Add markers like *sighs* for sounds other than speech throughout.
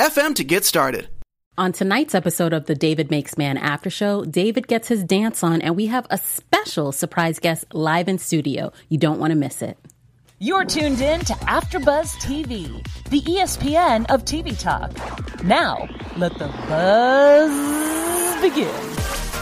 FM to get started. On tonight's episode of the David Makes Man After Show, David gets his dance on, and we have a special surprise guest live in studio. You don't want to miss it. You're tuned in to AfterBuzz TV, the ESPN of TV talk. Now, let the buzz begin.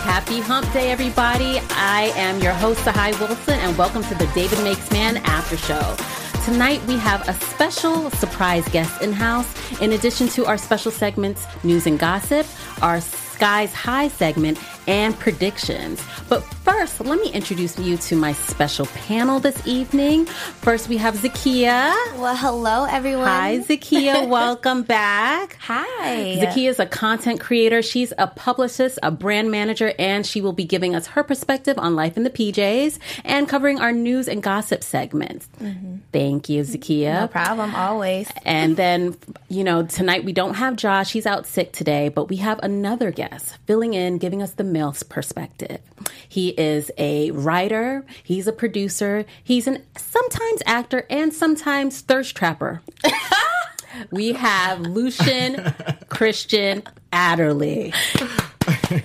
Happy Hump Day, everybody! I am your host, Sahai Wilson, and welcome to the David Makes Man After Show. Tonight we have a special surprise guest in house. In addition to our special segments, news and gossip, our Skies High segment, and predictions. But first, let me introduce you to my special panel this evening. First, we have Zakia. Well, hello, everyone. Hi, Zakia. *laughs* Welcome back. Hi. Zakia is a content creator. She's a publicist, a brand manager, and she will be giving us her perspective on life in the PJs and covering our news and gossip segments. Mm-hmm. Thank you, Zakia. No problem, always. And then, you know, tonight we don't have Josh. He's out sick today, but we have another guest filling in, giving us the male's perspective. He is a writer, he's a producer, he's an sometimes actor and sometimes thirst trapper. *laughs* we have Lucian Christian Adderley.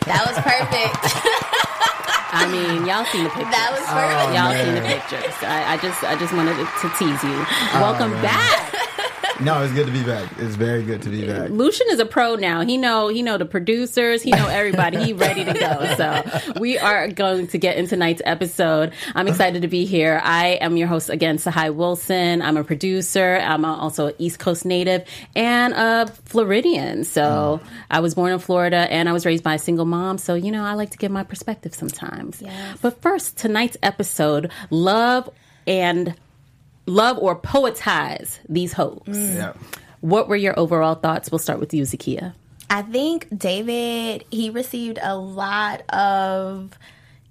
That was perfect. *laughs* I mean, y'all seen the pictures. That was perfect. Oh, y'all man. seen the oh, pictures. I, I, just, I just wanted to tease you. Oh, Welcome man. back. No, it's good to be back. It's very good to be back. Lucian is a pro now. He know he know the producers. He know everybody. he ready to go. So we are going to get into tonight's episode. I'm excited to be here. I am your host again, Sahai Wilson. I'm a producer. I'm also an East Coast native and a Floridian. So mm. I was born in Florida and I was raised by a single mom. So you know I like to give my perspective sometimes. Yes. But first, tonight's episode, love and love or poetize these hoes. Mm. Yeah. What were your overall thoughts? We'll start with you, Zakia. I think David, he received a lot of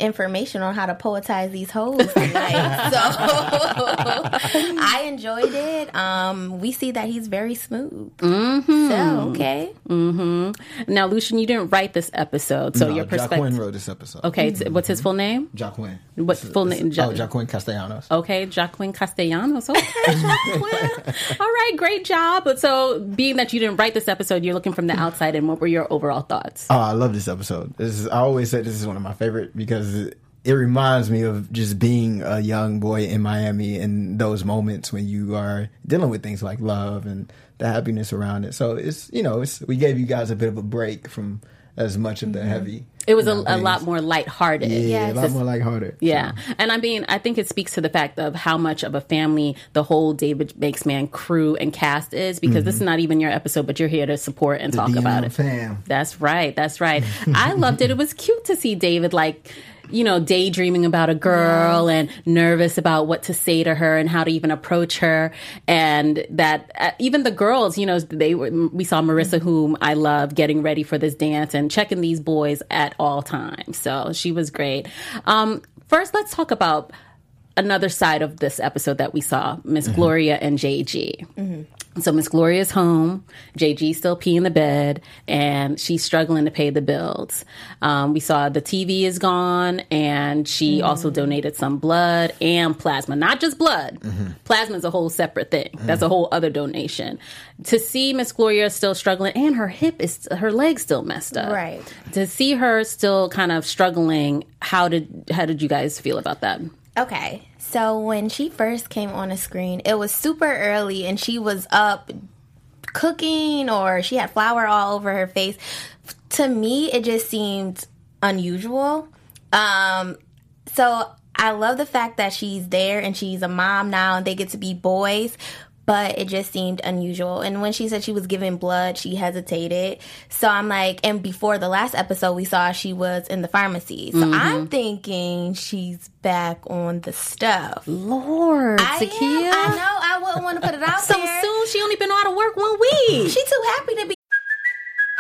information on how to poetize these hoes tonight. *laughs* so *laughs* I enjoyed it. Um, we see that he's very smooth. Mm-hmm. So okay. Mm-hmm. Now, Lucian, you didn't write this episode, so no, your perspective. Jacqueline wrote this episode. Okay, mm-hmm. what's his full name? Jacqueline. What full name? Oh, ja- oh, Jacqueline Castellanos. Okay, Jacqueline Castellanos. Okay, *laughs* Jacqueline. All right, great job. So, being that you didn't write this episode, you're looking from the outside, and what were your overall thoughts? Oh, I love this episode. This is. I always say this is one of my favorite because it reminds me of just being a young boy in Miami and those moments when you are dealing with things like love and the happiness around it. So it's you know it's we gave you guys a bit of a break from as much of the mm-hmm. heavy. It was a, a, lot more lighthearted. Yeah, yes. a lot more lighthearted. Yeah, so. and I mean, I think it speaks to the fact of how much of a family the whole David Makes Man crew and cast is. Because mm-hmm. this is not even your episode, but you're here to support and the talk about it. Fam. That's right. That's right. I loved it. It was cute to see David like you know, daydreaming about a girl yeah. and nervous about what to say to her and how to even approach her. And that uh, even the girls, you know, they were, we saw Marissa, mm-hmm. whom I love, getting ready for this dance and checking these boys at all times. So she was great. Um, first, let's talk about another side of this episode that we saw Miss mm-hmm. Gloria and JG. Mm-hmm. So Miss Gloria's home, JG still peeing the bed, and she's struggling to pay the bills. Um, we saw the TV is gone, and she mm. also donated some blood and plasma, not just blood. Mm-hmm. Plasma is a whole separate thing. Mm. That's a whole other donation. To see Miss Gloria still struggling, and her hip is her leg still messed up. Right. To see her still kind of struggling, how did how did you guys feel about that? Okay. So when she first came on the screen, it was super early and she was up cooking or she had flour all over her face. To me, it just seemed unusual. Um, so I love the fact that she's there and she's a mom now and they get to be boys but it just seemed unusual. And when she said she was giving blood, she hesitated. So I'm like, and before the last episode, we saw she was in the pharmacy. So mm-hmm. I'm thinking she's back on the stuff. Lord, I, Am, I know. I wouldn't want to put it *laughs* out so there. soon. She only been out of work one week. She too happy to be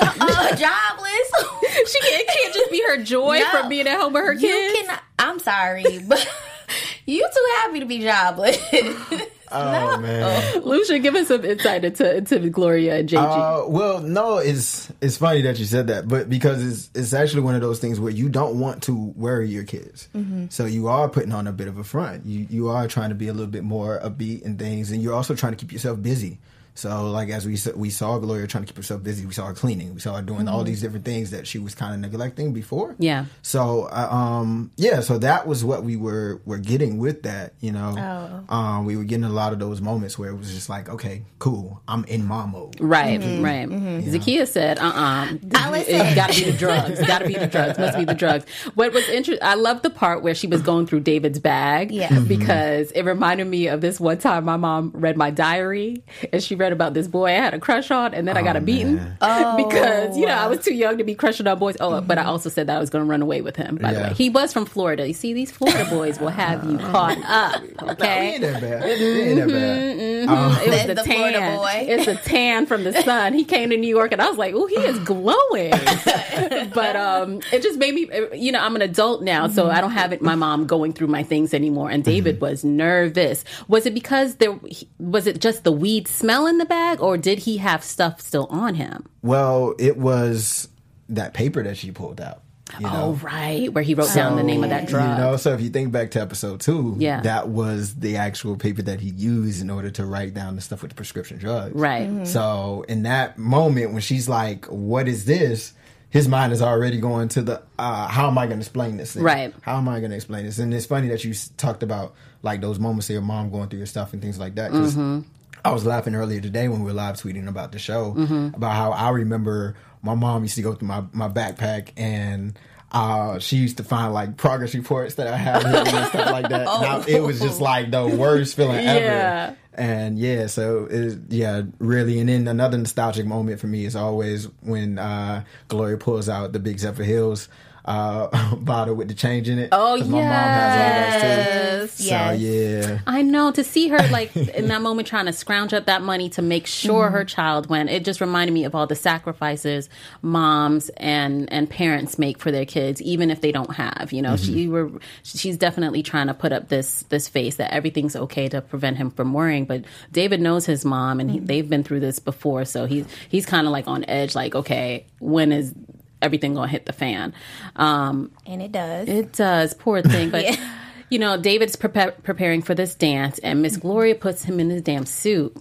Uh, *laughs* jobless. *laughs* she can't, it can't just be her joy No. from being at home with her You kids. can. I'm sorry, but *laughs* you too happy to be jobless. Oh man. Lucia, give us some insight into, into Gloria and JG. Uh, well, no, it's it's funny that you said that, but because it's it's actually one of those things where you don't want to worry your kids, so you are putting on a bit of a front. You you are trying to be a little bit more upbeat and things, and you're also trying to keep yourself busy. So, like as we we saw Gloria trying to keep herself busy, we saw her cleaning, we saw her doing all these different things that she was kind of neglecting before. Yeah. So, uh, um, yeah, so that was what we were were getting with that. You know, um, we were getting a lot of those moments where it was just like, okay, cool, I'm in mom mode. Right, right. Zakia said, "Uh, uh it's got to be the drugs. Got to be the drugs. Must be the drugs." What was interesting? I love the part where she was going through David's bag, Yeah. Mm-hmm. Mhm. because it reminded me of this one time my mom read my diary, and she read about this boy I had a crush on, and then I got a beating *laughs* because you know I was too young to be crushing on boys. Oh, but I also said that I was going to run away with him. By the way, he was from Florida. You see, these Florida boys will have you *laughs* caught up. No, Okay. ain't that bad. Ain't that bad. Um, It was *laughs* the, the tan. Florida boy. It's a tan from the sun. He came to New York, and I was like, "Oh, he is glowing." but um, it just made me. You know, I'm an adult now, so I don't have it, my mom going through my things anymore. And David was nervous. Was it because there? Was it just the weed smell in the bag, or did he have stuff still on him? Well, it was that paper that she pulled out. You know? Oh, right, where he wrote down the name of that drug. You know, so if you think back to episode two, Yeah. that was the actual paper that he used in order to write down the stuff with the prescription drugs. Right. So in that moment when she's like, "What is this?" His mind is already going to the, uh, "How am I going to explain this?" Thing? Right. How am I going to explain this? And it's funny that you talked about like those moments of your mom going through your stuff and things like that. 'cause I was laughing earlier today when we were live tweeting about the show about how I remember my mom used to go through my, my backpack and uh, she used to find like progress reports that I had and stuff like that. *laughs* I- it was just like the worst feeling ever. And yeah, so it, yeah, really. And then another nostalgic moment for me is always when uh, Gloria pulls out the Big Zephyrhills uh, *laughs* bottle with the change in it. Oh, 'Cause my mom has all those Yes, too. yes. So yeah. I know to see her like in that moment trying to scrounge up that money to make sure mm-hmm. her child went. It just reminded me of all the sacrifices moms and and parents make for their kids, even if they don't have. You know, mm-hmm. she were she's definitely trying to put up this this face that everything's okay to prevent him from worrying. But David knows his mom, and he, mm-hmm. they've been through this before, so he's he's kind of like on edge. Like, okay, when is everything gonna hit the fan? Um, and it does. it does, poor thing. But *laughs* Yeah. you know, David's prepa- preparing for this dance, and Miss Gloria puts him in his damn suit.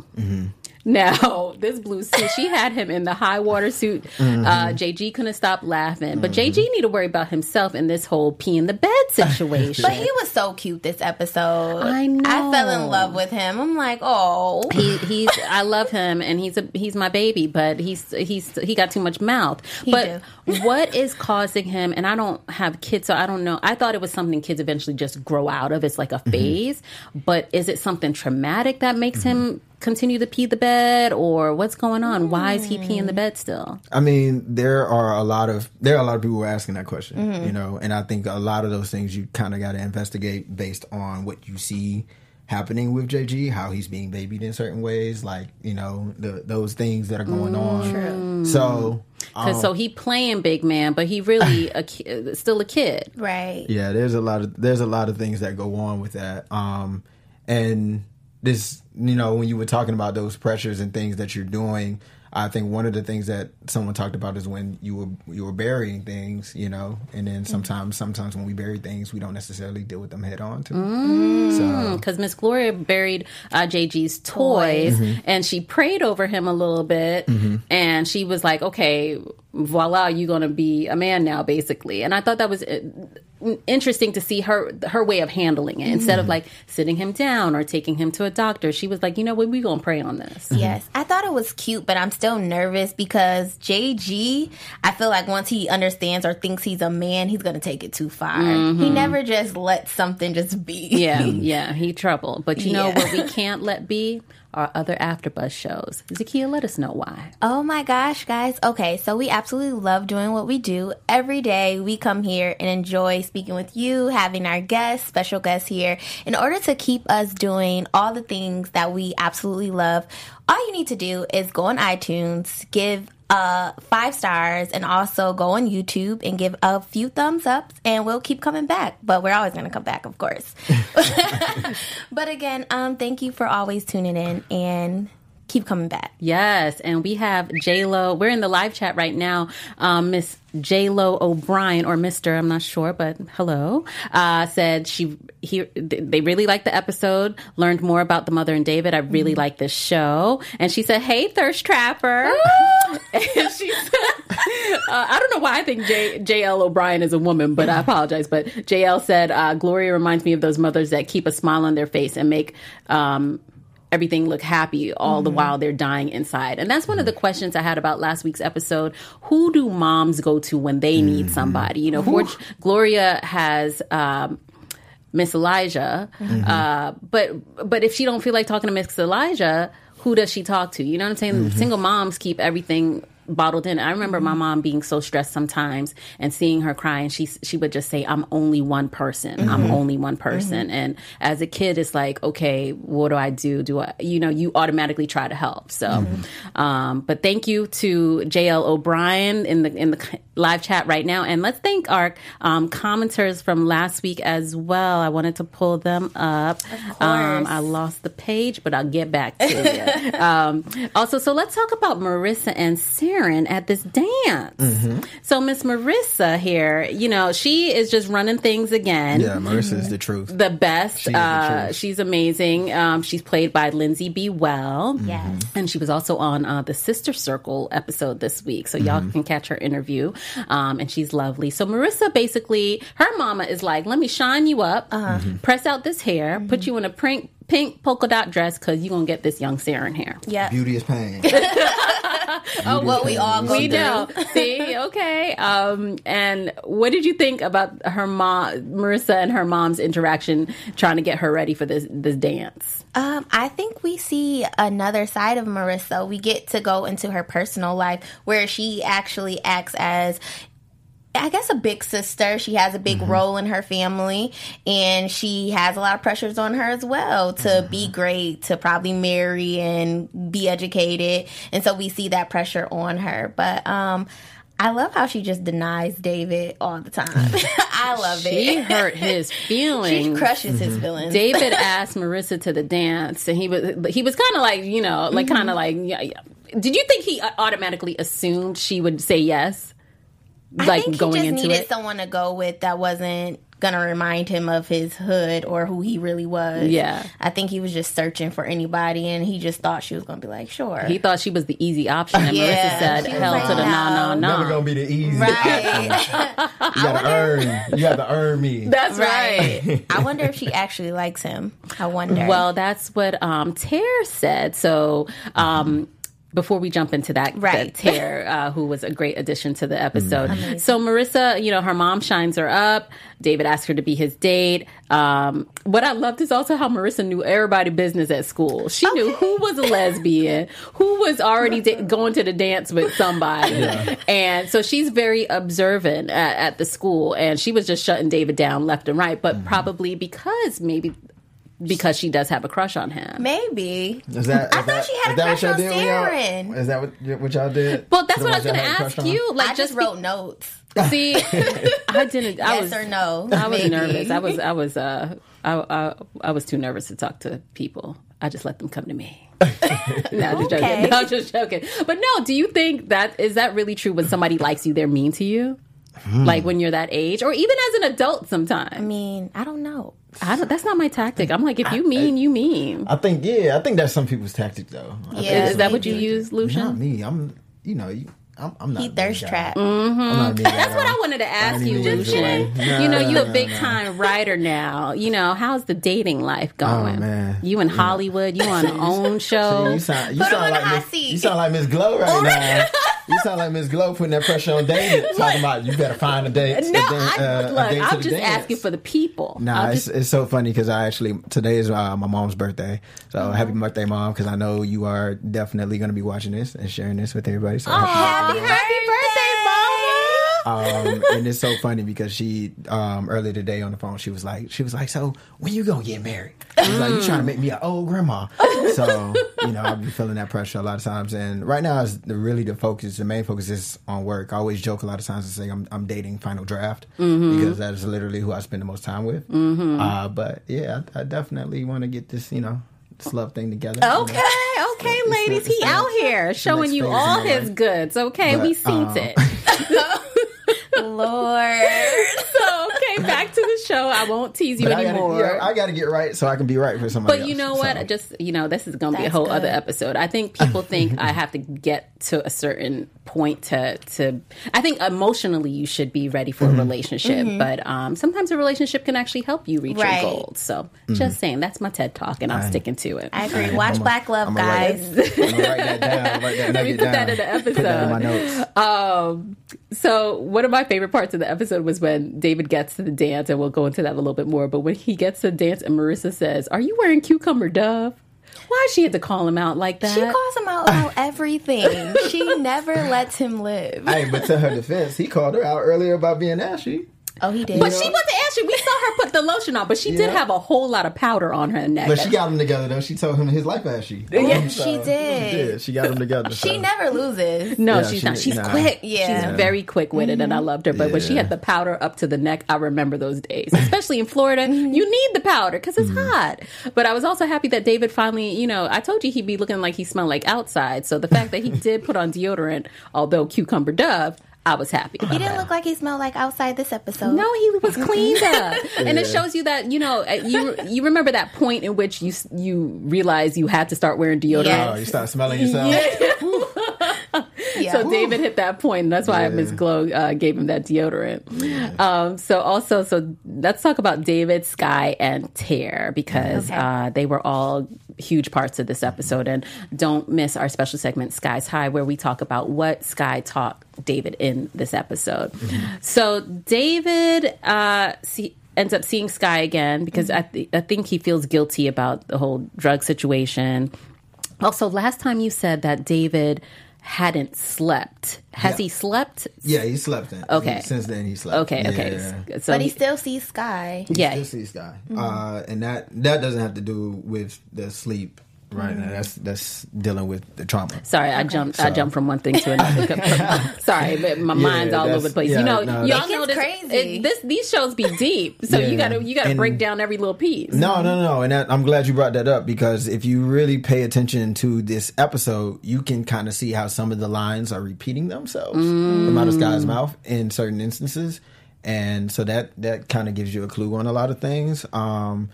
Now, *laughs* this blue suit, she had him in the high water suit. Uh, mm-hmm. JG couldn't stop laughing, but JG mm-hmm. need to worry about himself in this whole pee in the bed *laughs* situation. but he was so cute this episode. I know. I fell in love with him. I'm like, oh. he, he's I love him and he's a he's my baby, but he's he's he got too much mouth. but *laughs* what is causing him? And I don't have kids, so I don't know. I thought it was something kids eventually just grow out of. It's like a mm-hmm. phase. But is it something traumatic that makes him continue to pee the bed, or what's going on? Why is he peeing the mm. bed still? I mean, there are a lot of there are a lot of people who are asking that question, you mm-hmm. know, and I think a lot of those things you kind of got to investigate based on what you see happening with JG, how he's being babied in certain ways, like you know the, those things that are going mm, on. So, mm. Because um, so he playing big man, but he really *laughs* a ki- uh, still a kid. Right. yeah, there's a lot of there's a lot of things that go on with that, um, and this you know when you were talking about those pressures and things that you're doing. I think one of the things that someone talked about is when you were you were burying things, you know, and then sometimes sometimes when we bury things, we don't necessarily deal with them head on too. So because Miss Gloria buried uh, JG's toys Mm-hmm. and she prayed over him a little bit and she was like, okay, voila, you're going to be a man now, basically. And I thought that was. uh, interesting to see her her way of handling it. Instead of like sitting him down or taking him to a doctor, she was like, you know what, we gonna pray on this. Yes, I thought it was cute, but I'm still nervous because JG, I feel like once he understands or thinks he's a man, he's going to take it too far. He mm-hmm. never just lets something just be. Yeah, *laughs* yeah, he trouble. But you know Yeah. what we can't let be? Our other AfterBuzz shows. Zakia, let us know why. Oh my gosh, guys. Okay, so we absolutely love doing what we do. Every day we come here and enjoy speaking with you, having our guests, special guests here. In order to keep us doing all the things that we absolutely love, all you need to do is go on iTunes, give uh five stars and also go on YouTube and give a few thumbs ups and we'll keep coming back. But we're always gonna come back, of course. *laughs* *laughs* but again, um thank you for always tuning in and keep coming back. Yes, and we have J Lo. We're in the live chat right now. Um, Miss J Lo O'Brien or Mister, I'm not sure, but hello. Uh, said she he they really liked the episode. Learned more about the mother and David. I really like this show. And she said, "Hey, thirst trapper." *laughs* and she said, uh, "I don't know why I think J J L O'Brien is a woman, but I apologize." But JL said, uh, "Gloria reminds me of those mothers that keep a smile on their face and make." Um, everything look happy all the while they're dying inside. And that's one of the questions I had about last week's episode. Who do moms go to when they need somebody? You know, Fort- Gloria has um, Miss Elijah, uh, but but if she don't feel like talking to Miss Elijah, who does she talk to? You know what I'm saying? Single moms keep everything bottled in. I remember my mom being so stressed sometimes and seeing her cry, and she she would just say, "I'm only one person. I'm only one person." And as a kid, it's like, okay, what do I do? Do I, you know, you automatically try to help. So, um, but thank you to JL O'Brien in the in the live chat right now, and let's thank our um, commenters from last week as well. I wanted to pull them up. Um, I lost the page, but I'll get back to *laughs* you. um, also, so let's talk about Marissa and Seren at this dance. So Miss Marissa here, you know, she is just running things again Yeah, Marissa is the truth. the best. She is the uh, truth. she's amazing. Um, she's played by Lindsay B. Well. Yes. And she was also on uh, the Sister Circle episode this week. So y'all Mm-hmm. can catch her interview. Um, and she's lovely. So Marissa basically, her mama is like, let me shine you up, Uh-huh. uh, press out this hair, put you in a pink, pink polka dot dress because you're going to get this young Seren here. Yeah. Beauty is pain. *laughs* Oh, what we all We through. know. See, okay. Um, and what did you think about her mom, Marissa, and her mom's interaction trying to get her ready for this this dance? Um, I think we see another side of Marissa. We get to go into her personal life where she actually acts as I guess a big sister. She has a big mm-hmm. role in her family and she has a lot of pressures on her as well to mm-hmm. be great, to probably marry and be educated. And so we see that pressure on her. But um I love how she just denies David all the time. Mm-hmm. *laughs* I love She it. She hurt his *laughs* feelings. She crushes his feelings. David *laughs* asked Marissa to the dance, and he was he was kind of like you know like kind of like yeah, yeah. Did you think he uh, automatically assumed she would say yes? I Like think going he just into needed it. someone to go with that wasn't gonna remind him of his hood or who he really was. Yeah. I think he was just searching for anybody, and he just thought she was gonna be like, sure. He thought she was the easy option, and Yeah, Marissa said, she was "Hell like, to the no, no, no. Never gonna be the easy. right, *laughs* You gotta earn. You have to earn me. That's right. right. I wonder if she actually likes him. I wonder. Well, that's what um, Tare said. So. Um, before we jump into that, Right. *laughs* that Tare, uh, who was a great addition to the episode. So Marissa, you know, her mom shines her up. David asked her to be his date. Um, what I loved is also how Marissa knew everybody business at school. She knew who was a lesbian, who was already da- going to the dance with somebody, and so she's very observant at, at the school. And she was just shutting David down left and right, but probably because maybe because she does have a crush on him. maybe. Is that, I thought that- she had a what crush y'all on did when y'all- Is that what, what y'all did? Well, that's The what I was going to y'all had a crush ask on? you. Like, I just wrote notes. see, *laughs* I didn't. I yes was or no? I was maybe. nervous. I was. I was. Uh, I, I. I was too nervous to talk to people. I just let them come to me. *laughs* no, I'm just Okay. joking. No, I'm just joking. But no, do you think that is that really true? When somebody likes you, they're mean to you, Hmm. like when you're that age, or even as an adult. Sometimes. I mean, I don't know. I don't. That's not my tactic. I'm like, if you mean, you mean. I think yeah, I think that's some people's tactic though. Yeah, Is that what you maybe. use, Not me. I'm you know, you, I'm, I'm not. He thirst guy. trap. I'm not mm-hmm. a big guy That's what I wanted to ask you, even Lucian. gonna you know, No, you a big no. time writer now. You know, how's the dating life oh, going? Oh, man. You in Hollywood? You on *laughs* your own See, show? you sound, you Put sound in like hot Miss, you sound like Miss Glow right oh, now. *laughs* You sound like Miss Glow putting that pressure on David, talking about you better find a date. no, a date, I, uh, a look, date to I'm just dance. asking for the people. Nah, it's, just- it's so funny because I actually today is uh, my mom's birthday, so Uh-huh. happy birthday, mom! Because I know you are definitely going to be watching this and sharing this with everybody. So Happy birthday, um, and it's so funny because she um, earlier today on the phone she was like she was like so when you gonna get married she was like you trying to make me an old grandma so you know I've been feeling that pressure a lot of times and right now is the, really the focus the main focus is on work i always joke a lot of times and say i'm, I'm dating final draft because that is literally who i spend the most time with uh, but yeah I, I definitely want to get this you know this love thing together you know. Okay, okay, It's ladies, he the- out here showing you all his life. goods. Okay, But, we seen um, it. *laughs* Lord. *laughs* so okay, back to the show. I won't tease you But I gotta, anymore. I gotta get right so I can be right for somebody But you else. know what? So- Just you know, this is going to be a That's whole other episode. I think people think I have to get to a certain point to to. I think emotionally you should be ready Mm-hmm. for a relationship, but um, sometimes a relationship can actually help you reach Right. your goals. So Mm-hmm. just saying, that's my TED talk, and I'm sticking to it. I agree. Watch I'ma- Black Love, I'ma write guys. that- write down. Write *laughs* Let me nugget put that down. in the Put that in my episode. notes. Um, so one of my favorite parts of the episode was when David gets to the dance, and we'll go into that a little bit more. But when he gets to dance, and Marissa says, "Are you wearing cucumber dove?" Why she had to call him out like that? She calls him out about *laughs* everything. she never lets him live. Hey, but to her defense, he called her out earlier about being ashy. Oh, he did. But she wasn't ashy. We saw her put the lotion on, but she did have a whole lot of powder on her neck. But she got them together though. She told him his life ashy. Yeah, she did. She did. She got them together. She so. never loses. no, Yeah, she's she- not. She's nah. quick. Yeah. She's very quick witted, and I loved her. But when she had the powder up to the neck, I remember those days, especially in Florida. Mm-hmm. You need the powder because it's Mm-hmm. hot. But I was also happy that David finally, you know, I told you he'd be looking like he smelled like outside. So the fact that he *laughs* did put on deodorant, although cucumber dove, I was happy. He didn't look like he smelled like outside this episode. No, he was *laughs* cleaned up, *laughs* and it shows you that you know uh, you you remember that point in which you you realize you had to start wearing deodorant. Yes. Oh, you start smelling yourself. *laughs* Yeah. So David hit that point, and that's why Yeah. Miss Glow uh, gave him that deodorant. Um, so also, so let's talk about David, Sky, and Tear because Okay. uh, they were all huge parts of this episode. And don't miss our special segment, Sky's High, where we talk about what Sky taught David in this episode. So David uh, see, ends up seeing Sky again because I, th- I think he feels guilty about the whole drug situation. Also, last time you said that David hadn't slept. Has Yeah. he slept? Yeah, he slept then. Okay. He- since then he slept. Okay, okay. So but he he- still sees Sky. yeah, He Still sees Sky. Uh, and that that doesn't have to do with the sleep right now. That's that's dealing with the trauma. Sorry, I jumped. I jumped from one thing to another. *laughs* *laughs* Sorry, but my mind's all over the place. yeah, you know, no, y'all know It this, gets crazy. it- this. These shows be deep, so you gotta you gotta And- break down every little piece. No, no, no. And that, I'm glad you brought that up because if you really pay attention to this episode, you can kind of see how some of the lines are repeating themselves come out of Sky's mouth in certain instances. And so that, that kind of gives you a clue on a lot of things. Um,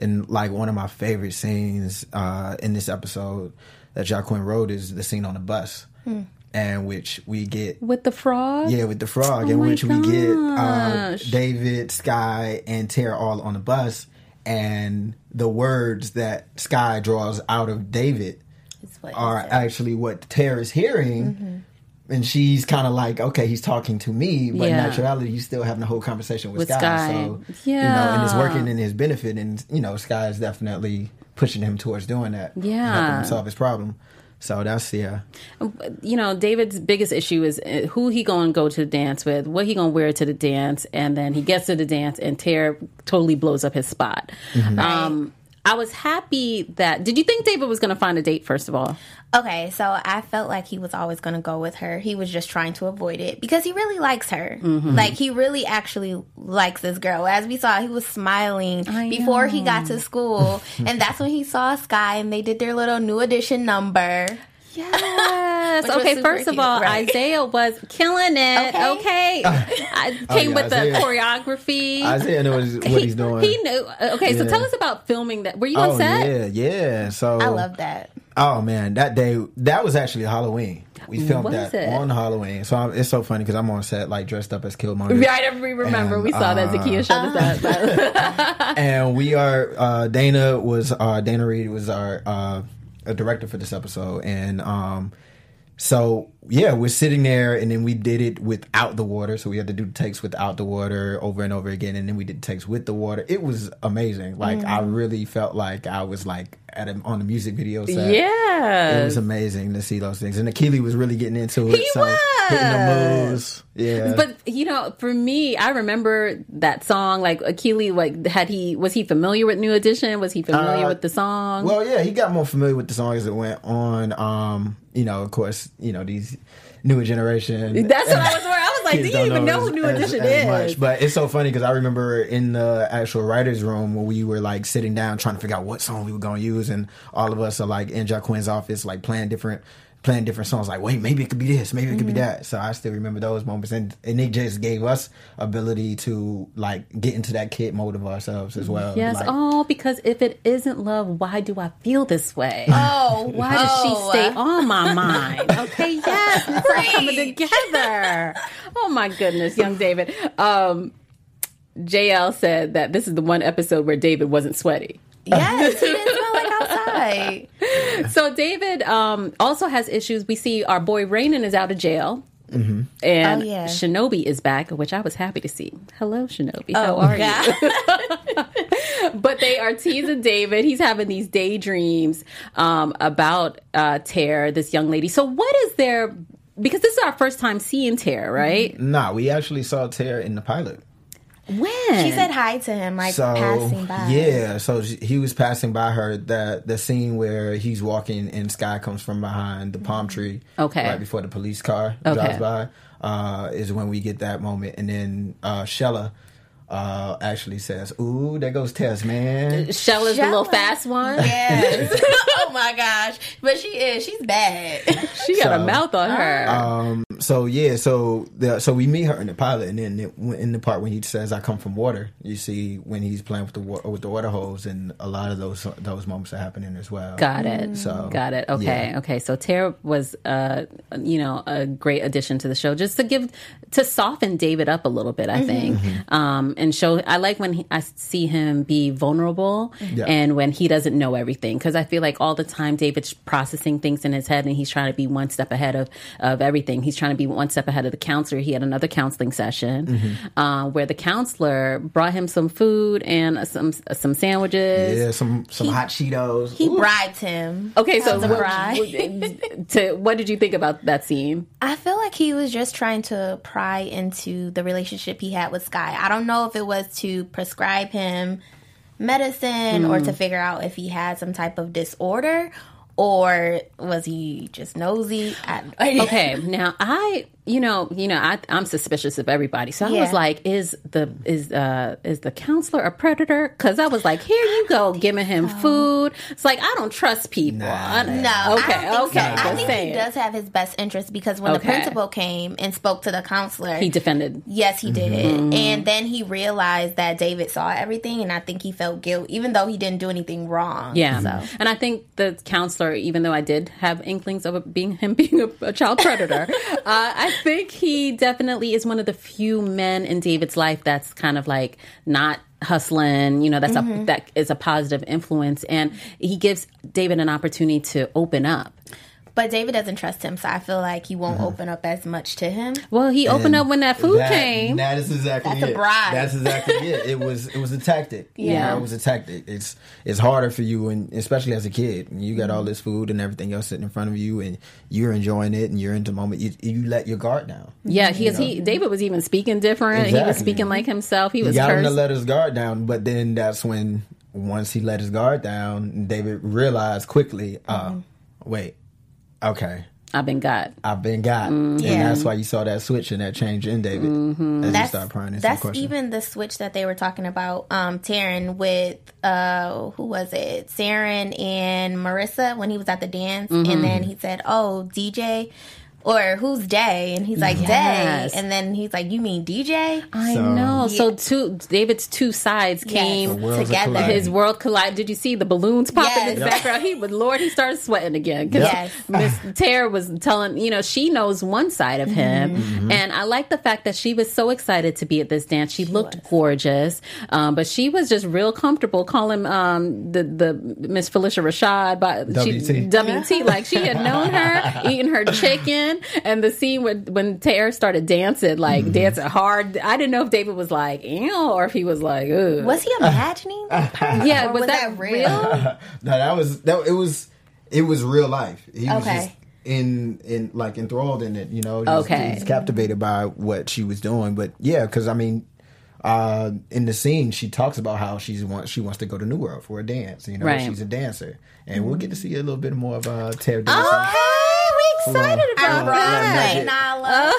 and like one of my favorite scenes uh, in this episode that Jacqueline wrote is the scene on the bus, and which we get With the frog, yeah, with the frog, Oh in which we get uh. David, Sky, and Tara all on the bus, and the words that Sky draws out of David Is are actually what Tara's hearing. Mm-hmm. And she's kind of like, okay, he's talking to me, but Yeah. in actuality, he's still having a whole conversation with, With Sky. Sky. So, you know, and it's working in his benefit. And, you know, Sky is definitely pushing him towards doing that. Yeah. Helping him solve his problem. So that's, yeah. you know, David's biggest issue is uh, who he going to go to the dance with, what he going to wear to the dance, and then he gets to the dance and Tara totally blows up his spot. Um, I was happy that. Did you think David was going to find a date first of all? Okay, so I felt like he was always going to go with her. He was just trying to avoid it because he really likes her. Mm-hmm. Like he really actually likes this girl. As we saw, he was smiling I before he got to school, and that's when he saw Sky and they did their little new edition number. Yes. Okay. super First of cute, all, right. Isaiah was killing it. Okay. Okay. *laughs* I came yeah, with the choreography. Isaiah knows *laughs* what he's doing. He knew. Okay, so tell us about filming that. Were you on oh, set? yeah, yeah. So I love that. Oh man, that day that was actually Halloween. We filmed What that is it? on Halloween. So I'm, it's so funny because I'm on set like dressed up as Killmonger. Right, I remember And, we saw that uh, Zakia showed us that. *laughs* and we are uh, Dana was uh, Dana Reed was our uh, a director for this episode, and um, so yeah, we're sitting there, and then we did it without the water, so we had to do takes without the water over and over again, and then we did takes with the water. It was amazing. Like I really felt like I was like at a, on the music video set. yeah. It was amazing to see those things, and Akili was really getting into it. He so hitting the moves, yeah. But you know, for me, I remember that song. Like Akili, like had he was he familiar with New Edition? Was he familiar Uh, with the song? Well, yeah, he got more familiar with the song as it went on. Um, you know, of course, you know these newer generation. That's what I was. *laughs* Was like, do you don't even know as- who New as- Edition as is? But it's so funny because I remember in the actual writers' room when we were like sitting down trying to figure out what song we were going to use, and all of us are like in Jaquine's office, like playing different. Playing different songs, like wait, maybe it could be this, maybe it could be Mm-hmm. that. So I still remember those moments, and, and it just gave us ability to like get into that kid mode of ourselves as well. Yes. Like, oh, because if it isn't love, why do I feel this way? *laughs* Oh, Why does oh. she stay on my mind? *laughs* Okay, yes, it's all coming together. *laughs* Oh my goodness, young David. Um, JL said that this is the one episode where David wasn't sweaty. Yes, he didn't smell like outside. So David um, also has issues. We see our boy Raynan is out of jail. And Oh, yeah. Shinobi is back, which I was happy to see. Hello, Shinobi. How Oh, are you? *laughs* But they are teasing David. He's having these daydreams um, about uh, Tare, this young lady. So, what is there? Because this is our first time seeing Tare, right? Nah, we actually saw Tara in the pilot. When She said hi to him, like So passing by. yeah, so she- he was passing by her. That the scene where he's walking and Sky comes from behind the palm tree, Okay. right before the police car Okay. drives by, uh, is when we get that moment. And then uh, Shella uh, actually says, "Ooh, there goes Tess, man." Shell is the little fast one. Yes. *laughs* *laughs* oh my gosh. But she is. She's bad. She got a mouth on her. Um, so yeah, so the, so we meet her in the pilot, and then it, in the part when he says, "I come from water," you see when he's playing with the wa- with the water hose, and a lot of those those moments are happening as well. Got it. So, Got it. Okay. yeah. Okay. So Tara was, uh, you know, a great addition to the show, just to give to soften David up a little bit. I think, um, and show. I like when he, I see him be vulnerable Yeah. and when he doesn't know everything, because I feel like all the time David's processing things in his head and he's trying to be one step ahead of of everything. He's trying to be one step ahead of the counselor. He had another counseling session uh, where the counselor brought him some food and some some sandwiches. Yeah, some some hot Cheetos. He Ooh. bribed him. Okay, so That a what, bribe. to, what did you think about that scene? I feel like he was just trying to pry into the relationship he had with Sky. I don't know if it was to prescribe him medicine or to figure out if he had some type of disorder or was he just nosy? I, Okay, now I, you know, you know, I, I'm suspicious of everybody, so I Yeah. was like, is the is uh is the counselor a predator? Because I was like, here you go, giving him food. It's like I don't trust people. I- No, okay, I don't think okay, so. I think saying. he does have his best interest because when Okay. the principal came and spoke to the counselor, He defended. Yes, he did. Mm-hmm. And then he realized that David saw everything, and I think he felt guilt, even though he didn't do anything wrong. Yeah, So. and I think the counselor, even though I did have inklings of being him *laughs* being a, a child predator, *laughs* uh, I think he definitely is one of the few men in David's life that's kind of like not hustling. You know, that's a mm-hmm. that is a positive influence, and he gives David an opportunity to open up. But David doesn't trust him, so I feel like he won't open up as much to him. Well, he opened up when that food That- came. That is exactly That's a it. bribe. That's exactly it. It *laughs* was it was a tactic. You Yeah. know, it was a tactic. It's it's harder for you, and especially as a kid, when you got all this food and everything else sitting in front of you, and you're enjoying it, and you're into the moment. You, you let your guard down. yeah, he, he David was even speaking different. He was speaking like himself. He He was got him to let his guard down, but then that's when once he let his guard down, David realized quickly, uh, wait, okay. I've been got. I've been got, and Yeah. that's why you saw that switch and that change in David as he That's, started prying into that's some questions. even the switch that they were talking about, um, Taryn with, uh, who was it? Seren and Marissa when he was at the dance. And then he said, oh, DJ, or who's Day? And he's like, Yes. Day. And then he's like, you mean DJ? I So- know. So two David's two sides came. Yes, worlds are together. His world collide. Did you see the balloons popping in Yes. the background? He would, Lord, he started sweating again. 'Cause Yes. Miss Tara was telling, you know, she knows one side of him, Mm-hmm. and I like the fact that she was so excited to be at this dance. She, looked gorgeous, um, but she was just real comfortable calling um, the the Miss Phylicia Rashad by she- WT. WT like she had known her *laughs* eating her chicken, and the scene when when Tara started dancing, like Mm-hmm. dancing hard. I didn't know if David was like, ew, or if he was like, Ugh. Was he imagining? *laughs* Yeah, was, was that, that real? real? *laughs* no, that was that. It was it was real life. He was Okay. just in in like enthralled in it. You know, just, Okay. just captivated by what she was doing. But yeah, because I mean. Uh, in the scene, she talks about how she's want she wants to go to New World for a dance. You know, Right. she's a dancer, and we'll get to see a little bit more of uh, Tara dancing. Okay, we excited Hold on. about Hold on. that. Hold on. Nala.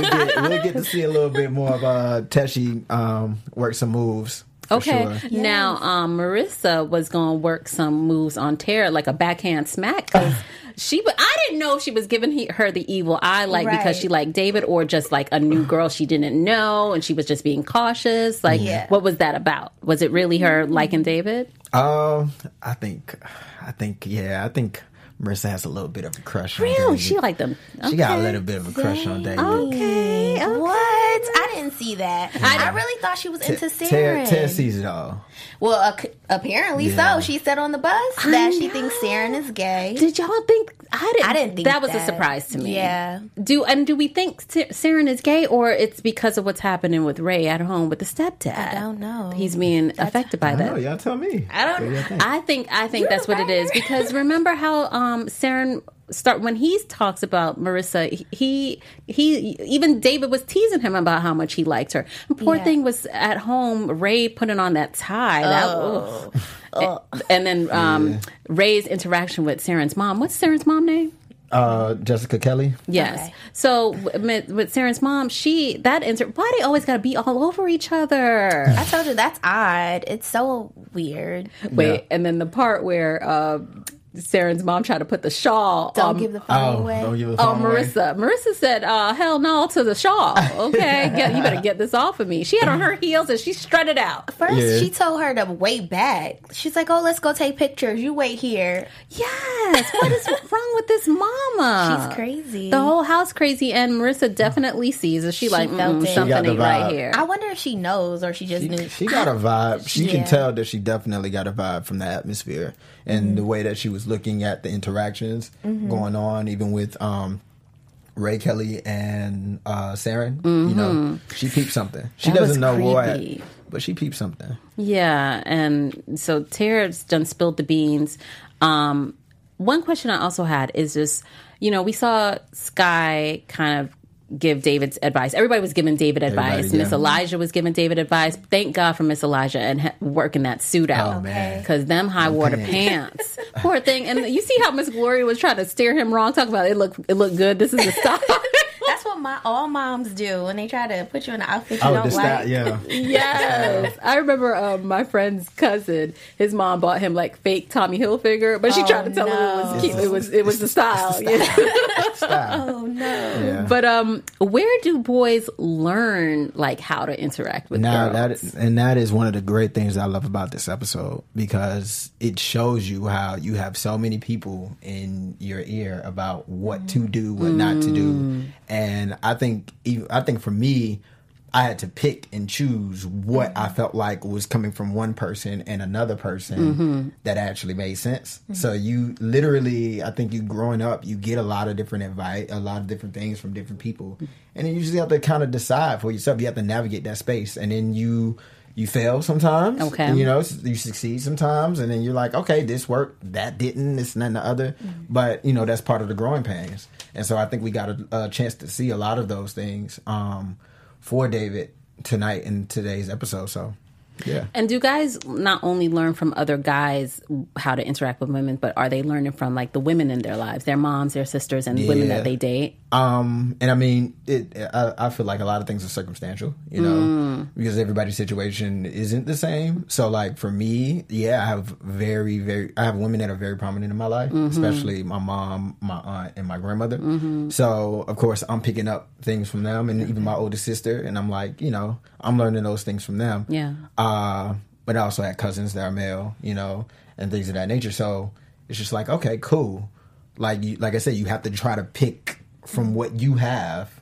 we'll, get, we'll get to see a little bit more of uh, Teshi um, work some moves. for Okay. sure. Now, um, Marissa was going to work some moves on Tara, like a backhand smack. 'cause *sighs* she, wa- I didn't know if she was giving he, her the evil eye, like because she liked David, or just like a new girl she didn't know, and she was just being cautious. Like, Yeah. what was that about? Was it really her liking David? Um, I think, I think, yeah, I think Marissa has a little bit of a crush. on Really? David. She liked them. She got a Okay. little bit of a crush on David. Okay. okay. What? I didn't see that. I, really thought she was into Tara, Seren. Tara sees it all. Well, uh, apparently Yeah. so. She said on the bus I that she thinks Seren is gay. Did y'all think? I didn't. I didn't think that was a that. surprise to me. Yeah. Do and do we think Sa- Seren is gay, or it's because of what's happening with Ray at home with the stepdad? I don't know. He's being affected by I that. know, y'all tell me. I don't- What do? I think I think that's what it is because remember how *laughs* um Seren start when he talks about Marissa he he even David was teasing him about how much he liked her. And poor Yeah. thing was at home Ray putting on that tie that Oh. ugh. and then um Ray's interaction with Seren's mom. What's Seren's mom name? Uh, Jessica Kelly. Yes. Okay. So with, with Seren's mom, she that inter- why they always got to be all over each other. I told you that's odd. It's so weird. Wait, Yeah. and then the part where uh, Seren's mom tried to put the shawl Don't on, give the phone Oh, away. don't give the Oh, phone away. Marissa. Marissa said, uh, hell no to the shawl. *laughs* Okay, get, you better get this off of me. She had on her heels and she strutted out. First, Yeah. she told her to wait back. She's like, "Oh, let's go take pictures. You wait here." Yes. What is *laughs* wrong with this mama? She's crazy. The whole house crazy, and Marissa definitely sees it. She, like, mm, it. Something got the ain't right here. I wonder if she knows or she just knew. She, she got a vibe. She Yeah. can tell that she definitely got a vibe from the atmosphere and Mm-hmm. the way that she was looking at the interactions Mm-hmm. going on, even with um, Ray Kelly and uh, Seren. You know, she peeped something. She Mm-hmm. That doesn't know what, but she peeped something. Yeah, and so Tara's done spilled the beans. Um, one question I also had is just, you know, we saw Sky kind of give David's advice. Everybody was giving David advice. Everybody, Miss. Elijah was giving David advice. Thank God for Miss Elijah and ha- working that suit out. Oh, man. Because them high water pants. Poor thing. And you see how Miss Gloria was trying to steer him wrong, Talk about it look it looked good. This is the style. *laughs* That's what my all moms do when they try to put you in an outfit you Oh, don't like. style, yeah. *laughs* Yes, *laughs* I remember um, my friend's cousin. His mom bought him like fake Tommy Hilfiger, but she Oh, tried to tell him it was cute. It was it was the *laughs* style. Yeah. Style. Oh no! Yeah. But um, where do boys learn like how to interact with Now girls? that and that is one of the great things I love about this episode because it shows you how you have so many people in your ear about what to do, what not to do, and I think even, I think for me, I had to pick and choose what I mm-hmm. felt like was coming from one person and another person mm-hmm. that actually made sense. So you literally, I think you growing up, you get a lot of different advice, a lot of different things from different people, mm-hmm. and then you just have to kind of decide for yourself. You have to navigate that space, and then you you fail sometimes. Okay. and, you know you succeed sometimes, and then you're like, okay, this worked, that didn't, this and that and the other. But you know that's part of the growing pains, and so I think we got a, a chance to see a lot of those things um, for David tonight in today's episode. So Yeah. And do guys not only learn from other guys how to interact with women, but are they learning from like the women in their lives, their moms, their sisters, and women that they date? Um, and I mean, it. I, I feel like a lot of things are circumstantial, you know, because everybody's situation isn't the same. So, like for me, yeah, I have very, very. I have women that are very prominent in my life, especially my mom, my aunt, and my grandmother. So, of course, I'm picking up things from them, and even my older sister, and I'm like, you know, I'm learning those things from them. Yeah. Uh, but I also had cousins that are male, you know, and things of that nature. So it's just like, okay, cool. Like you, like I said, you have to try to pick from hmm. what you have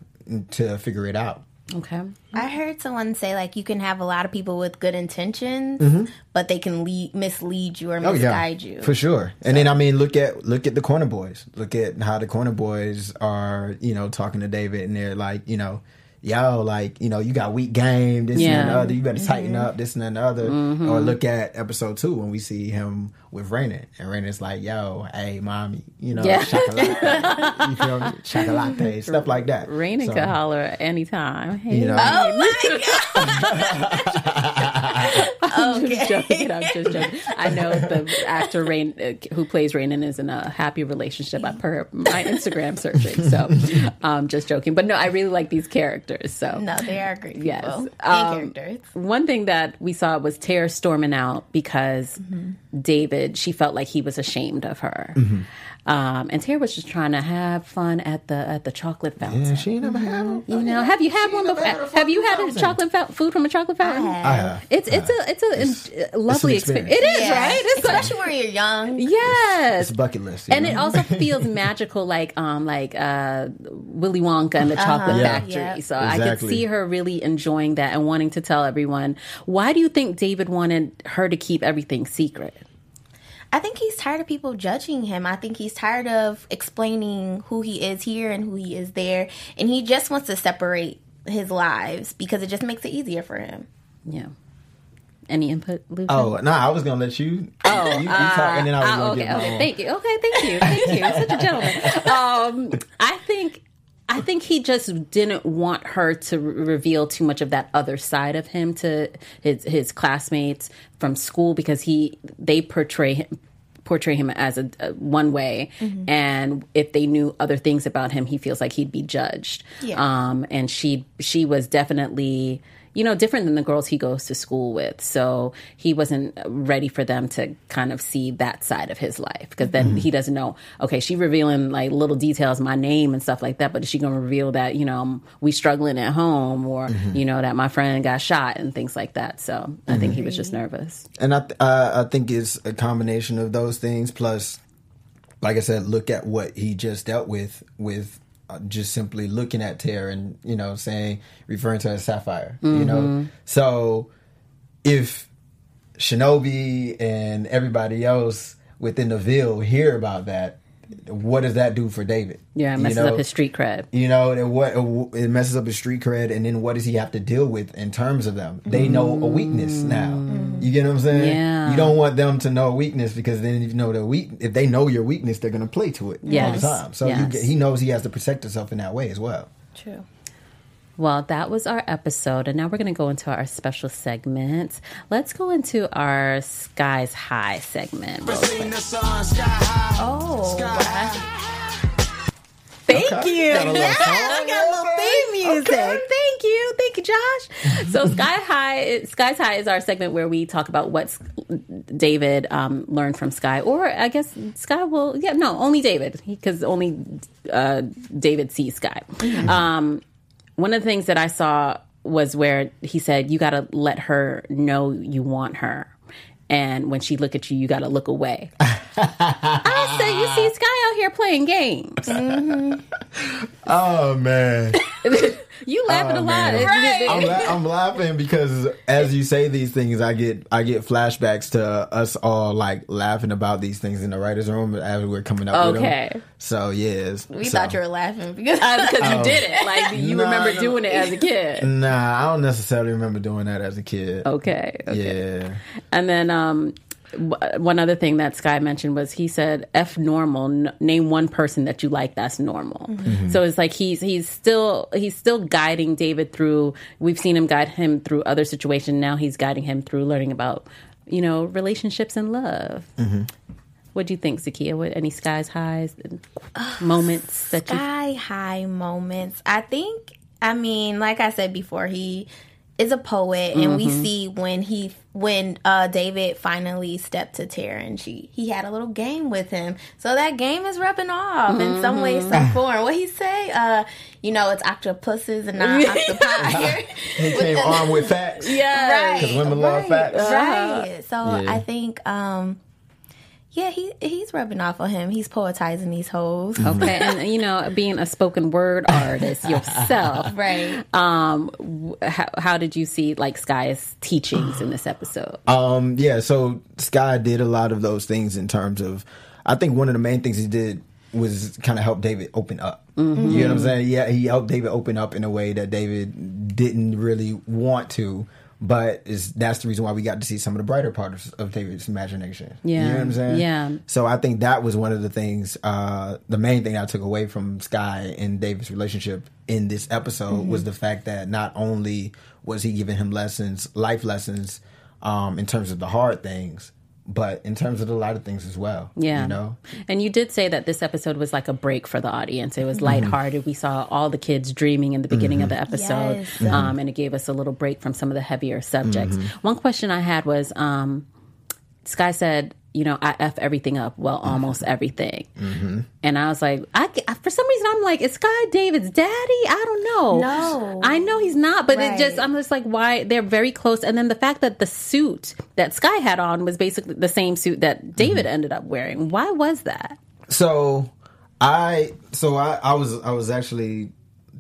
to figure it out. Okay. I heard someone say like you can have a lot of people with good intentions, mm-hmm. but they can lead, mislead you or oh, misguide you. Oh, for sure. And then I mean, look at look at the corner boys. Look at how the corner boys are, you know, talking to David, and they're like, you know, yo, like, you know, you got weak game, this and Yeah. the other. You better mm-hmm. tighten up, this and the other. Or mm-hmm. look at episode two when we see him with Raina, and Raina's like, yo, hey, mommy, you know, Yeah. chocolate, you feel me, *laughs* chocolate, stuff like that. Raina So, could holler anytime. Hey, You know, *laughs* *laughs* I'm just joking. I'm just joking. I know the actor Rain uh, who plays Raynan is in a happy relationship. I per my Instagram searching. So, um, just joking. But no, I really like these characters. So no, they are great people Yes. Um, characters. One thing that we saw was Tara storming out because David, she felt like he was ashamed of her. Um, and Tara was just trying to have fun at the at the chocolate fountain. yeah, she ain't never had one. You know, have you had one before? had Have you had a chocolate fou- food from a chocolate fountain? I have. It's it's a it's a uh, lovely experience. experience. It is Yeah. right. It's like, especially when you're young. yes, It's bucket list. and know? it also *laughs* feels magical, like um like uh Willy Wonka and the Chocolate Yeah. Factory. Yep. So I could see her really enjoying that and wanting to tell everyone. Why do you think David wanted her to keep everything secret? I think he's tired of people judging him. I think he's tired of explaining who he is here and who he is there. And he just wants to separate his lives because it just makes it easier for him. Yeah. Any input, Luke? Oh no, I was gonna let you. Oh, you, you talk, and then I was gonna okay, get my okay. own. Thank you. Okay, thank you. Thank you. You're Such a gentleman. *laughs* Um, I think I think he just didn't want her to re- reveal too much of that other side of him to his his classmates from school because he they portray him portray him as a, a one way. And if they knew other things about him he feels like he'd be judged. Yeah. um and she she was definitely you know different than the girls he goes to school with. So he wasn't ready for them to kind of see that side of his life because then he doesn't know okay she revealing like little details my name and stuff like that but is she gonna reveal that you know we struggling at home or you know that my friend got shot and things like that. So i think he was just nervous. And I, th- uh, I think it's a combination of those things. Plus, like I said, look at what he just dealt with with Uh, just simply looking at Tara and you know saying referring to her as Sapphire. You know, mm-hmm. so if Shinobi and everybody else within the Ville hear about that, what does that do for David? yeah it You messes know? up his street cred You know, and what it messes up his street cred, and then what does he have to deal with in terms of them? They know a weakness mm. now. You get what I'm saying? Yeah. You don't want them to know a weakness because then if you know their weak, if they know your weakness, they're gonna play to it all the time. So Yes. you he knows he has to protect himself in that way as well. True. Well, that was our episode, and now we're going to go into our special segment. Let's go into our Skies High segment. real quick. Oh, Thank Okay. you. Got a little Yeah, song got a little theme music. Thank you. Thank you, Josh. So Sky High Skies High is our segment where we talk about what David um, learned from Sky. Or I guess Sky will yeah, no, only David. Because only uh, David sees Sky. Um, one of the things that I saw was where he said, You gotta let her know you want her. And when she look at you, you got to look away. *laughs* I said, you see Sky out here playing games. *laughs* Oh man, *laughs* You laughing Oh, a lot. man. It- it- I'm, la- *laughs* I'm laughing because as you say these things, I get I get flashbacks to us all like laughing about these things in the writers' room as we're coming up with Okay. them. So yes, we so. thought you were laughing because because you did it. Like *laughs* you No, remember no. doing it as a kid. Nah, I don't necessarily remember doing that as a kid. Okay. Okay. Yeah. And then um w- one other thing that Sky mentioned was he said, "F normal. N- name one person that you like that's normal." Mm-hmm. So it's like he's he's still he's still guiding David through. We've seen him guide him through other situations. Now he's guiding him through learning about you know relationships and love. Mm-hmm. What do you think, Zakia? What any skies highs and moments that you? Sky high moments. I think. I mean, like I said before, he is a poet, and we see when he when uh, David finally stepped to Tara, and she he had a little game with him. So that game is rubbing off in some way, some form. What he say? Uh, you know, it's octopuses and not *laughs* octopi. He came armed with facts. *laughs* Yeah, right. Because women love facts. Right. So Yeah. I think, um, yeah, he he's rubbing off on him. He's poetizing these hoes. Okay, and you know, being a spoken word *laughs* artist yourself, Right. Um, how, how did you see like Sky's teachings in this episode? Um, yeah, so Sky did a lot of those things in terms of, I think one of the main things he did was kind of help David open up. You know what I'm saying? Yeah, he helped David open up in a way that David didn't really want to. But is that's the reason why we got to see some of the brighter parts of David's imagination. you Yeah, know what I'm saying. yeah. So I think that was one of the things, uh, the main thing I took away from Sky and David's relationship in this episode was the fact that not only was he giving him lessons, life lessons, um, in terms of the hard things, but in terms of a lot of things as well. Yeah. You know? And you did say that this episode was like a break for the audience. It Mm-hmm. was lighthearted. We saw all the kids dreaming in the beginning of the episode, Yes. um, and it gave us a little break from some of the heavier subjects. Mm-hmm. One question I had was um, Sky said, you know, I F everything up. Well, almost everything. Mm-hmm. And I was like, I, for some reason, I'm like, is Sky David's daddy? I don't know. No. I know he's not, but it just, I'm just like, why? They're very close. And then the fact that the suit that Sky had on was basically the same suit that David Mm-hmm. ended up wearing. Why was that? So I so I, I was I was actually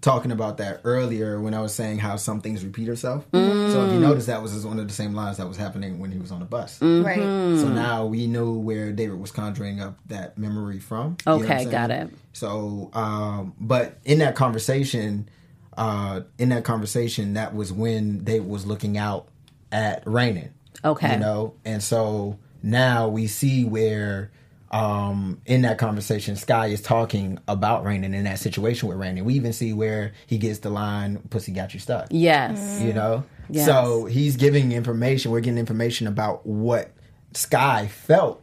talking about that earlier when I was saying how some things repeat itself. So Mm. if you notice that was one of the same lines that was happening when he was on the bus. Mm-hmm. Right. So now we know where David was conjuring up that memory from. You know Okay, got it. So, um, but in that conversation, uh, in that conversation, that was when David was looking out at Raynan. Okay. You know, and so now we see where um in that conversation Sky is talking about Raynan in that situation with Raynan. We even see where he gets the line Pussy got you stuck Yes. you know Yes. so he's giving information we're getting information about what sky felt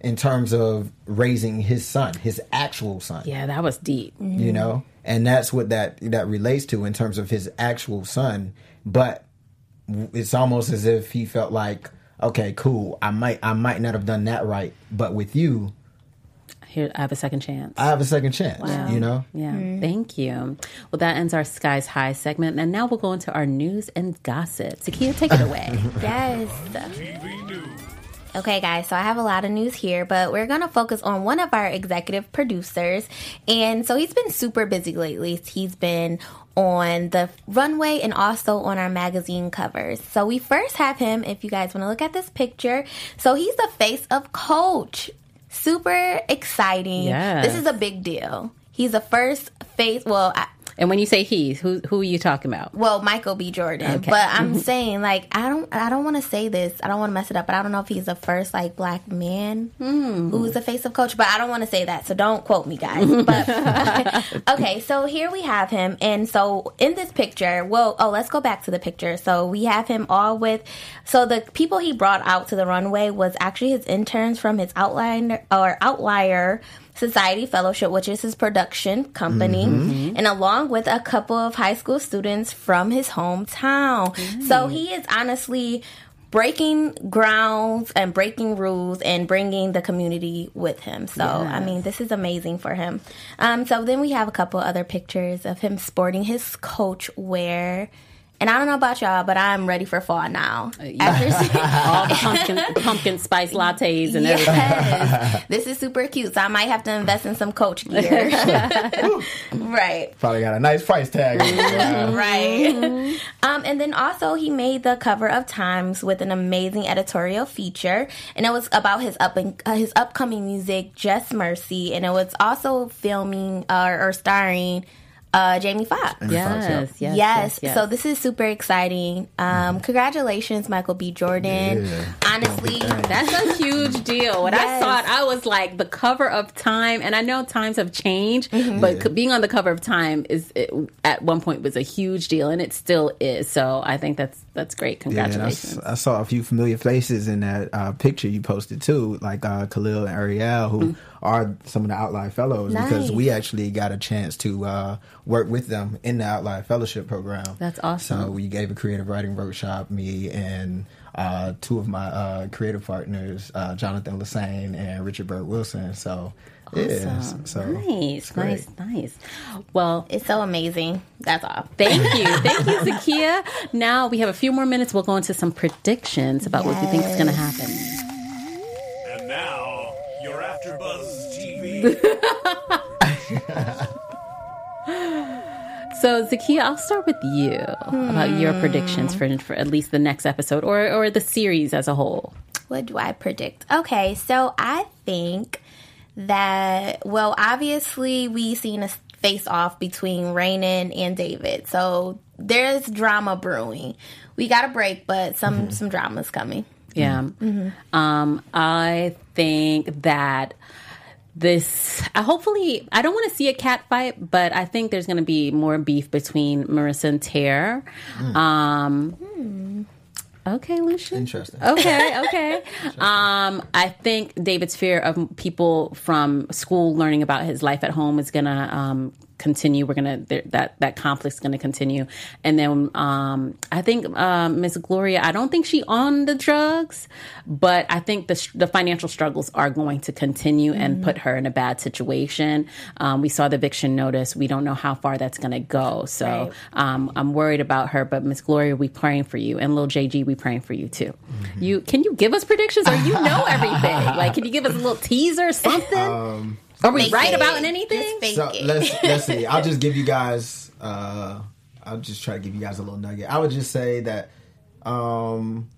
in terms of raising his son his actual son Yeah, that was deep. you know and that's what that that relates to in terms of his actual son but it's almost as if he felt like okay cool i might i might not have done that right but with you Here, I have a second chance. i have a second chance you know yeah, mm-hmm. thank you. Well, that ends our Skies High segment, and now we'll go into our news and gossip. Zakia, take it away. *laughs* Yes. Okay, guys, so I have a lot of news here, but we're going to focus on one of our executive producers. And so he's been super busy lately. He's been on the runway and also on our magazine covers. So we first have him, if you guys want to look at this picture. So he's the face of Coach. Super exciting. Yes. This is a big deal. He's the first face, well, I, and when you say he, who who are you talking about? well, Michael B. Jordan. Okay. But I'm mm-hmm. saying like I don't I don't want to say this. I don't want to mess it up. But I don't know if he's the first like black man hmm. who's the face of Coach. But I don't want to say that. So don't quote me, guys. *laughs* But *laughs* okay, so here we have him, and so in this picture, well, oh, let's go back to the picture. So we have him all with. So the people he brought out to the runway was actually his interns from his outline or outlier. Society Fellowship, which is his production company, and along with a couple of high school students from his hometown. So he is honestly breaking grounds and breaking rules and bringing the community with him. So, I mean, this is amazing for him. Um, so then we have a couple other pictures of him sporting his coach wear. And I don't know about y'all, but I'm ready for fall now. After *laughs* seeing- All the pumpkin pumpkin spice lattes and everything. *laughs* This is super cute. So I might have to invest in some coach *laughs* gear. right. probably got a nice price tag on it. Right. Um, and then also he made the cover of Times with an amazing editorial feature, and it was about his up uh, his upcoming music, Just Mercy, and it was also filming uh, or starring uh, Jamie Foxx. Yes, yes, Yes. So this is super exciting. Um, congratulations, Michael B. Jordan. Yeah. honestly, That's a huge deal. When I saw it, I was like, the cover of Time, and I know times have changed, Mm-hmm. but c- being on the cover of Time is it, at one point was a huge deal, and it still is. So I think that's that's great. Yeah, and I, Congratulations. s- I saw a few familiar faces in that uh, picture you posted too, like uh, Khalil and Ariel, who Mm. Are some of the Outlier Fellows, because we actually got a chance to uh, work with them in the Outlier Fellowship program. That's awesome. So we gave a creative writing workshop, me and uh, two of my uh, creative partners, uh, Jonathan Lassane and Richard Bird Wilson. So, yeah, Awesome. so nice, nice, nice. Well, it's so amazing. That's all. *laughs* Thank you. Thank you, Zakia. Now we have a few more minutes. We'll go into some predictions about what we think is going to happen. And now, your AfterBuzz TV. *laughs* So, Zakia, I'll start with you about your hmm. predictions for, for at least the next episode or, or the series as a whole. What do I predict? Okay, so I think that well, obviously we seen a face off between Raynan and David, so there's drama brewing. We got a break, but some mm-hmm. some drama's coming. Yeah. Um, I think that this, uh, hopefully, I don't want to see a cat fight, but I think there's going to be more beef between Marissa and Tara. Um, okay, Lucien. Interesting. Okay, *laughs* okay. um, I think David's fear of people from school learning about his life at home is gonna um, continue. We're gonna there, that that conflict's gonna continue, and then um, I think um, Miss Gloria. I don't think she on the drugs, but I think the the financial struggles are going to continue and put her in a bad situation. Um, we saw the eviction notice. We don't know how far that's gonna go. So Right. um, I'm worried about her. But Miss Gloria, we praying for you, and little JG, we praying for you too. You can you give us predictions, or you know everything? like, can you give us a little teaser, something? Are we Fake right it. about anything? Just fake So it. let's let's *laughs* see. I'll just give you guys. Uh, I'll just try to give you guys a little nugget. I would just say that um,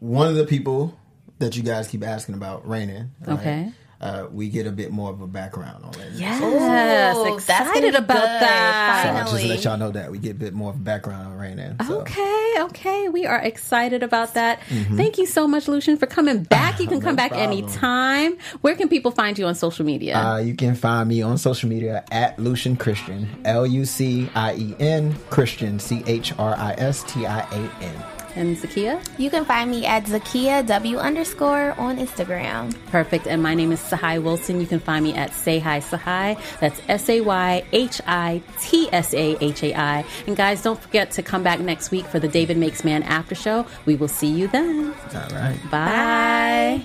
one of the people that you guys keep asking about, Raynan. right, Okay. Uh, we get a bit more of a background on it. Yes, Ooh, excited about good. that. So I'll just Finally. let y'all know that we get a bit more of a background on Raynan. So. Okay, okay. We are excited about that. Thank you so much, Lucien, for coming *laughs* back. You can come back problem. anytime. Where can people find you on social media? Uh, you can find me on social media at Lucien Christian, L U C I E N Christian, C H R I S T I A N. and Zakia? You can find me at Zakia W underscore on Instagram. Perfect. And my name is Sahai Wilson. You can find me at Say Hi Sahai. That's S A Y H I T S A H A I. And guys, don't forget to come back next week for the David Makes Man after show. We will see you then. All right. Bye.